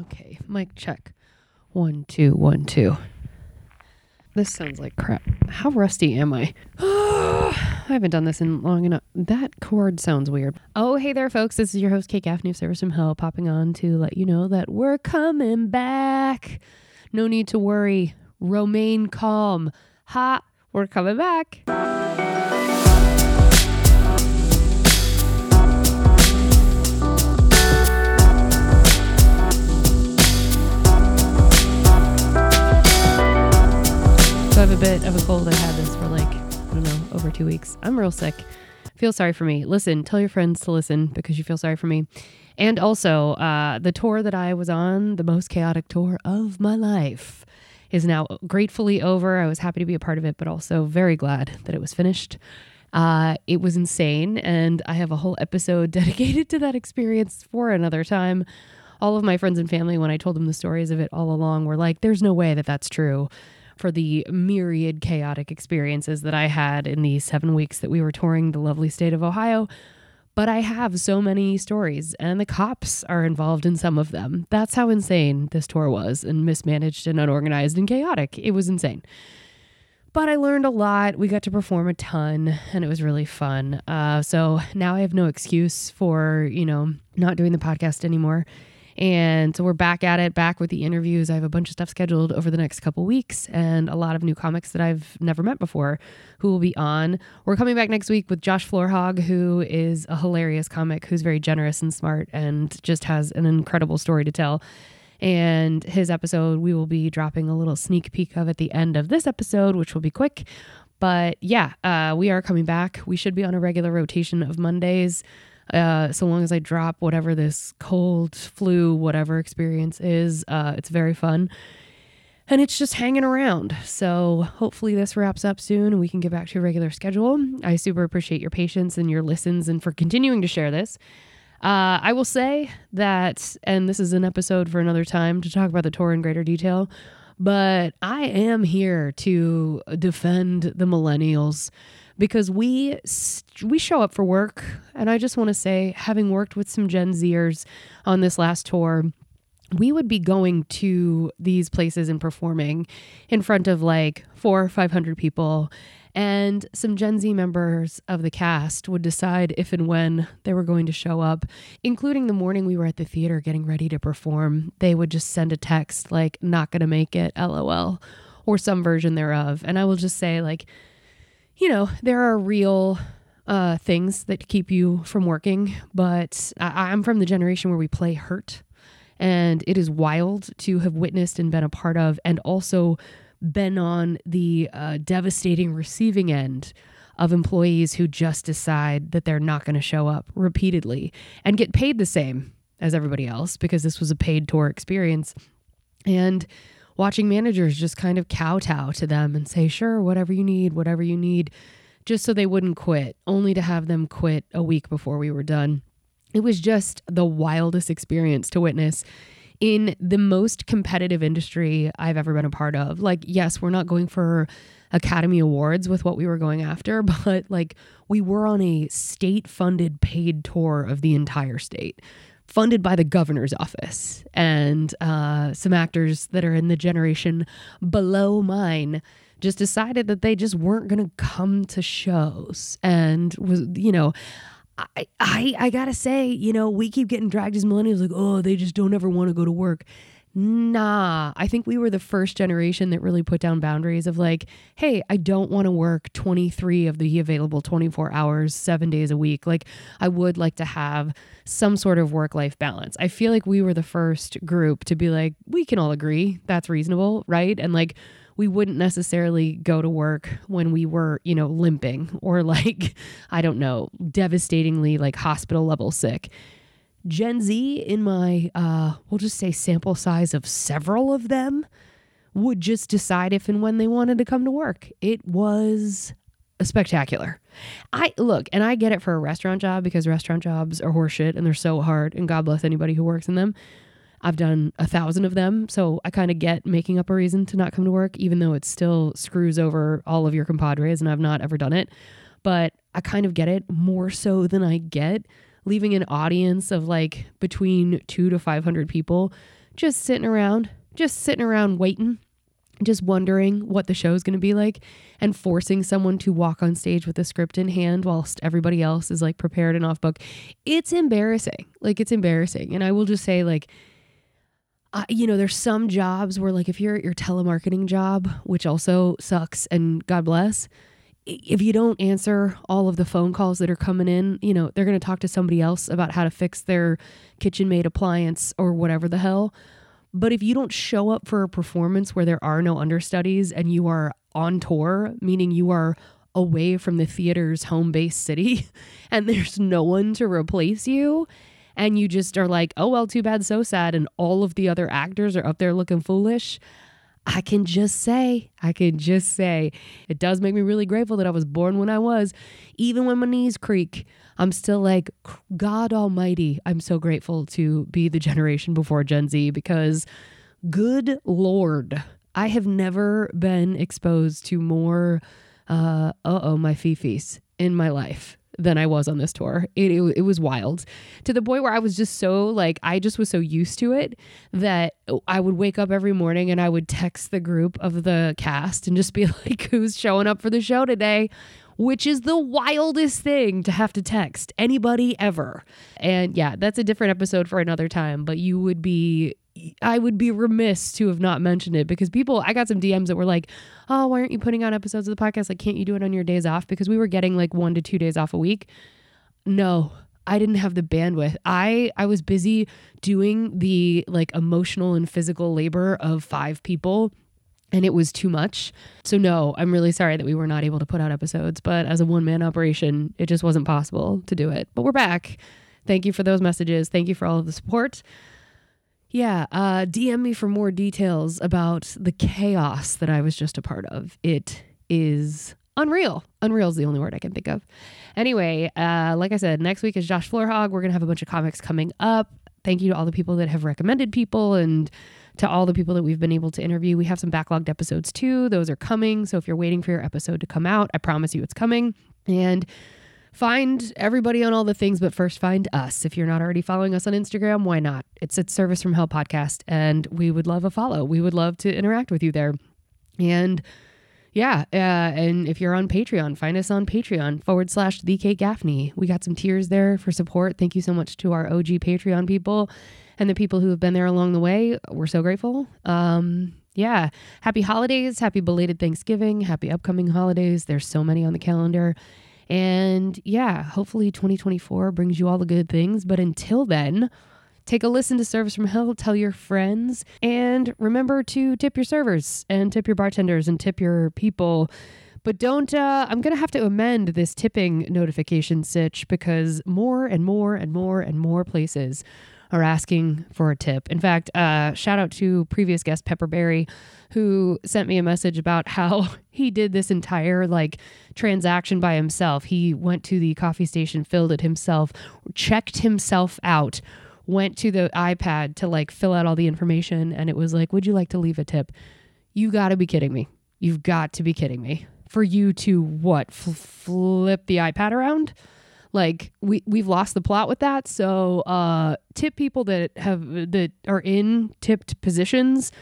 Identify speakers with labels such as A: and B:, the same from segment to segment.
A: Okay, mic check. One, two, one, two. This sounds like crap. How rusty am I? I haven't done this in long enough. That chord sounds weird. Oh, hey there, folks. This is your host, Kate Gaffney of Service from Hell, popping on to let you know that we're coming back. No need to worry. Romaine calm. Ha, we're coming back. Bit of a cold. I had this for like, I don't know, over two weeks. I'm real sick. Feel sorry for me. Listen, tell your friends to listen because you feel sorry for me. And also, uh, the tour that I was on, the most chaotic tour of my life, is now gratefully over. I was happy to be a part of it, but also very glad that it was finished. Uh, it was insane, and I have a whole episode dedicated to that experience for another time. All of my friends and family, when I told them the stories of it all along, were like, there's no way that that's true for the myriad chaotic experiences that I had in the seven weeks that we were touring the lovely state of Ohio. But I have so many stories, and the cops are involved in some of them. That's how insane this tour was, and mismanaged and unorganized and chaotic. It was insane. But I learned a lot. We got to perform a ton, and it was really fun. Uh, so now I have no excuse for, you know, not doing the podcast anymore. And so we're back at it, back with the interviews. I have a bunch of stuff scheduled over the next couple weeks and a lot of new comics that I've never met before who will be on. We're coming back next week with Josh Floorhog, who is a hilarious comic who's very generous and smart and just has an incredible story to tell. And his episode, we will be dropping a little sneak peek of at the end of this episode, which will be quick. But yeah, uh, we are coming back. We should be on a regular rotation of Mondays uh, so long as I drop whatever this cold, flu, whatever experience is. Uh, it's very fun. And it's just hanging around. So hopefully this wraps up soon and we can get back to a regular schedule. I super appreciate your patience and your listens and for continuing to share this. Uh, I will say that, and this is an episode for another time to talk about the tour in greater detail, but I am here to defend the millennials because we we show up for work and I just want to say having worked with some Gen Zers on this last tour we would be going to these places and performing in front of like 4 or 500 people and some Gen Z members of the cast would decide if and when they were going to show up, including the morning we were at the theater getting ready to perform. They would just send a text like, not to make it, lol, or some version thereof. And I will just say, like, you know, there are real uh, things that keep you from working, but I- I'm from the generation where we play hurt. And it is wild to have witnessed and been a part of, and also been on the uh, devastating receiving end of employees who just decide that they're not going to show up repeatedly and get paid the same as everybody else because this was a paid tour experience. And watching managers just kind of kowtow to them and say, sure, whatever you need, whatever you need, just so they wouldn't quit, only to have them quit a week before we were done. It was just the wildest experience to witness in the most competitive industry I've ever been a part of. Like, yes, we're not going for Academy Awards with what we were going after, but like we were on a state funded paid tour of the entire state funded by the governor's office and uh, some actors that are in the generation below mine just decided that they just weren't going to come to shows and was you know I, I I gotta say, you know, we keep getting dragged as millennials like, oh, they just don't ever want to go to work. Nah, I think we were the first generation that really put down boundaries of like, hey, I don't want to work 23 of the available 24 hours, seven days a week. Like, I would like to have some sort of work life balance. I feel like we were the first group to be like, we can all agree that's reasonable, right? And like, we wouldn't necessarily go to work when we were, you know, limping or like, I don't know, devastatingly like hospital level sick. Gen Z, in my, uh, we'll just say sample size of several of them, would just decide if and when they wanted to come to work. It was spectacular. I look, and I get it for a restaurant job because restaurant jobs are horseshit and they're so hard, and God bless anybody who works in them. I've done a thousand of them, so I kind of get making up a reason to not come to work, even though it still screws over all of your compadres, and I've not ever done it. But I kind of get it more so than I get leaving an audience of like between two to 500 people just sitting around, just sitting around waiting, just wondering what the show is going to be like and forcing someone to walk on stage with a script in hand whilst everybody else is like prepared and off book. It's embarrassing. Like, it's embarrassing. And I will just say, like, uh, you know, there's some jobs where, like, if you're at your telemarketing job, which also sucks and God bless, if you don't answer all of the phone calls that are coming in, you know, they're going to talk to somebody else about how to fix their KitchenAid appliance or whatever the hell. But if you don't show up for a performance where there are no understudies and you are on tour, meaning you are away from the theater's home base city and there's no one to replace you, and you just are like, oh, well, too bad, so sad, and all of the other actors are up there looking foolish. I can just say, I can just say, it does make me really grateful that I was born when I was. Even when my knees creak, I'm still like, God Almighty, I'm so grateful to be the generation before Gen Z because, good Lord, I have never been exposed to more, uh oh, my fifis in my life than I was on this tour. It, it, it was wild to the point where I was just so like I just was so used to it that I would wake up every morning and I would text the group of the cast and just be like, "Who's showing up for the show today?" Which is the wildest thing to have to text anybody ever. And yeah, that's a different episode for another time, but you would be I would be remiss to have not mentioned it because people, I got some DMs that were like, oh, why aren't you putting out episodes of the podcast? Like, can't you do it on your days off? Because we were getting like one to two days off a week. No, I didn't have the bandwidth. I I was busy doing the like emotional and physical labor of five people and it was too much. So no, I'm really sorry that we were not able to put out episodes, but as a one-man operation, it just wasn't possible to do it. But we're back. Thank you for those messages. Thank you for all of the support. Yeah, uh, DM me for more details about the chaos that I was just a part of. It is unreal. Unreal is the only word I can think of. Anyway, uh, like I said, next week is Josh Floorhog. We're going to have a bunch of comics coming up. Thank you to all the people that have recommended people and to all the people that we've been able to interview. We have some backlogged episodes too. Those are coming. So if you're waiting for your episode to come out, I promise you it's coming. And Find everybody on all the things, but first find us. If you're not already following us on Instagram, why not? It's at Service from Hell Podcast, and we would love a follow. We would love to interact with you there. And yeah, uh, and if you're on Patreon, find us on Patreon forward slash the Kate Gaffney. We got some tiers there for support. Thank you so much to our OG Patreon people and the people who have been there along the way. We're so grateful. Um, yeah, happy holidays, happy belated Thanksgiving, happy upcoming holidays. There's so many on the calendar. And yeah, hopefully 2024 brings you all the good things. But until then, take a listen to Service from Hell, tell your friends, and remember to tip your servers and tip your bartenders and tip your people. But don't, uh, I'm going to have to amend this tipping notification sitch because more and more and more and more places are asking for a tip. In fact, uh, shout out to previous guest Pepperberry, who sent me a message about how he did this entire like transaction by himself. He went to the coffee station, filled it himself, checked himself out, went to the iPad to like fill out all the information, and it was like, "Would you like to leave a tip?" You got to be kidding me. You've got to be kidding me. For you to what? Flip the iPad around? Like we we've lost the plot with that. So uh tip people that have that are in tipped positions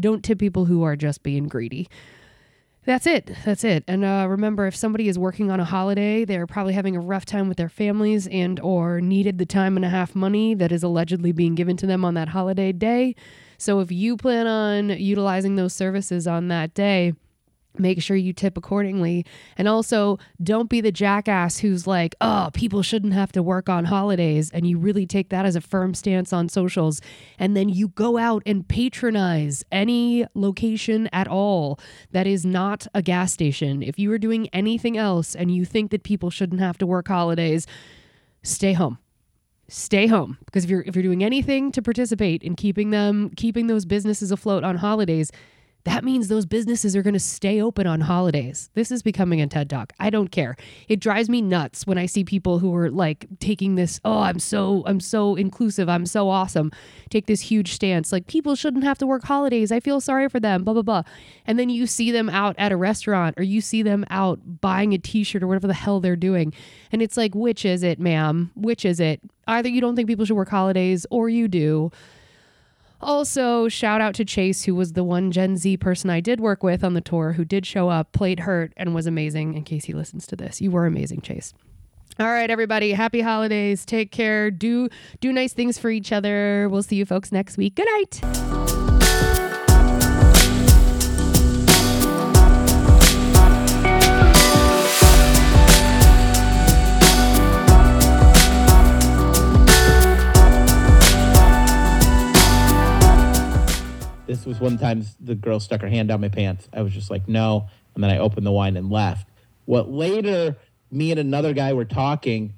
A: don't tip people who are just being greedy. That's it. That's it. And uh, remember if somebody is working on a holiday they're probably having a rough time with their families and or needed the time and a half money that is allegedly being given to them on that holiday day. So if you plan on utilizing those services on that day make sure you tip accordingly. And also don't be the jackass who's like oh people shouldn't have to work on holidays. And you really take that as a firm stance on socials. And then you go out and patronize any location at all that is not a gas station. If you are doing anything else and you think that people shouldn't have to work holidays stay home. Stay home. Because if you're if you're doing anything to participate in keeping them keeping those businesses afloat on holidays that means those businesses are going to stay open on holidays. This is becoming a TED Talk. I don't care. It drives me nuts when I see people who are like taking this, oh, I'm so I'm so inclusive, I'm so awesome. Take this huge stance like people shouldn't have to work holidays. I feel sorry for them, blah blah blah. And then you see them out at a restaurant or you see them out buying a t-shirt or whatever the hell they're doing. And it's like, which is it, ma'am? Which is it? Either you don't think people should work holidays or you do
B: Also, shout out to Chase, who was the one Gen Z person I did work with on the tour, who did show up, played hurt, and was amazing. In case he listens to this, you were amazing, Chase. All right, everybody. Happy holidays. Take care. Do do nice things for each other. We'll see you folks next week. Good night.
C: This was one time the girl stuck her hand down my pants. I was just like, no. And then I opened the wine and left. What later, me and another guy were talking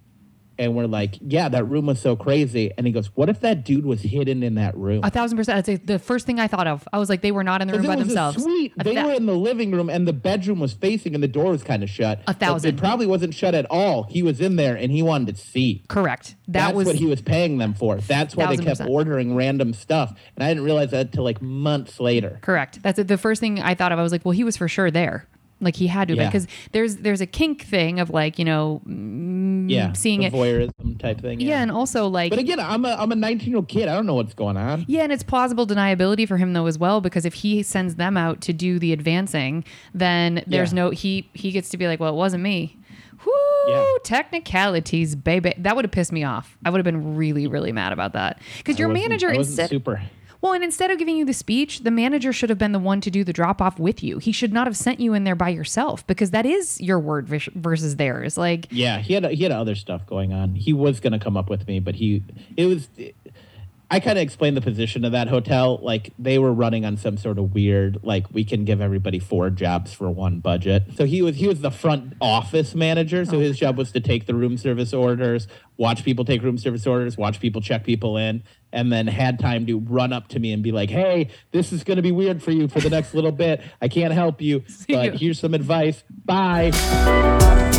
C: and we're like, yeah, that room was so crazy. And he goes, what if that dude was hidden in that room?
A: A thousand percent. That's the first thing I thought of. I was like, they were not in the room by
C: it was a
A: themselves.
C: suite. They
A: thou-
C: were in the living room and the bedroom was facing and the door was kind of shut.
A: A thousand.
C: It probably wasn't shut at all. He was in there and he wanted to see.
A: Correct. That
C: That's
A: was
C: what he was paying them for. That's why they kept
A: percent.
C: ordering random stuff. And I didn't realize that until like months later.
A: correct. That's the first thing I thought of. I was like, well, he was for sure there. Like he had to
C: Yeah.
A: because there's there's a kink thing of like you know mm,
C: Yeah.
A: seeing it.
C: voyeurism type thing.
A: Yeah, and also like
C: But again, I'm a I'm a 19 year old kid. I don't know what's going on.
A: Yeah, and it's plausible deniability for him though as well because if he sends them out to do the advancing, then there's
C: Yeah.
A: no he he gets to be like, well, it wasn't me. Whoo,
C: Yeah.
A: technicalities, baby. That would have pissed me off. I would have been really, really mad about that because your manager is
C: super.
A: Well, and instead of giving you the speech, the manager should have been the one to do the drop off with you. He should not have sent you in there by yourself because that is your word versus theirs. Like,
C: Yeah, he had he had other stuff going on. He was gonna come up with me, but he it was. I kind of explained the position of that hotel. Like they were running on some sort of weird, like we can give everybody four jobs for one budget. So he was he was the front office manager. So oh. his job was to take the room service orders, watch people take room service orders, watch people check people in, and then had time to run up to me and be like, "Hey, this is going to be weird for you for the next little bit. I can't help you, but
A: you.
C: here's some advice. Bye."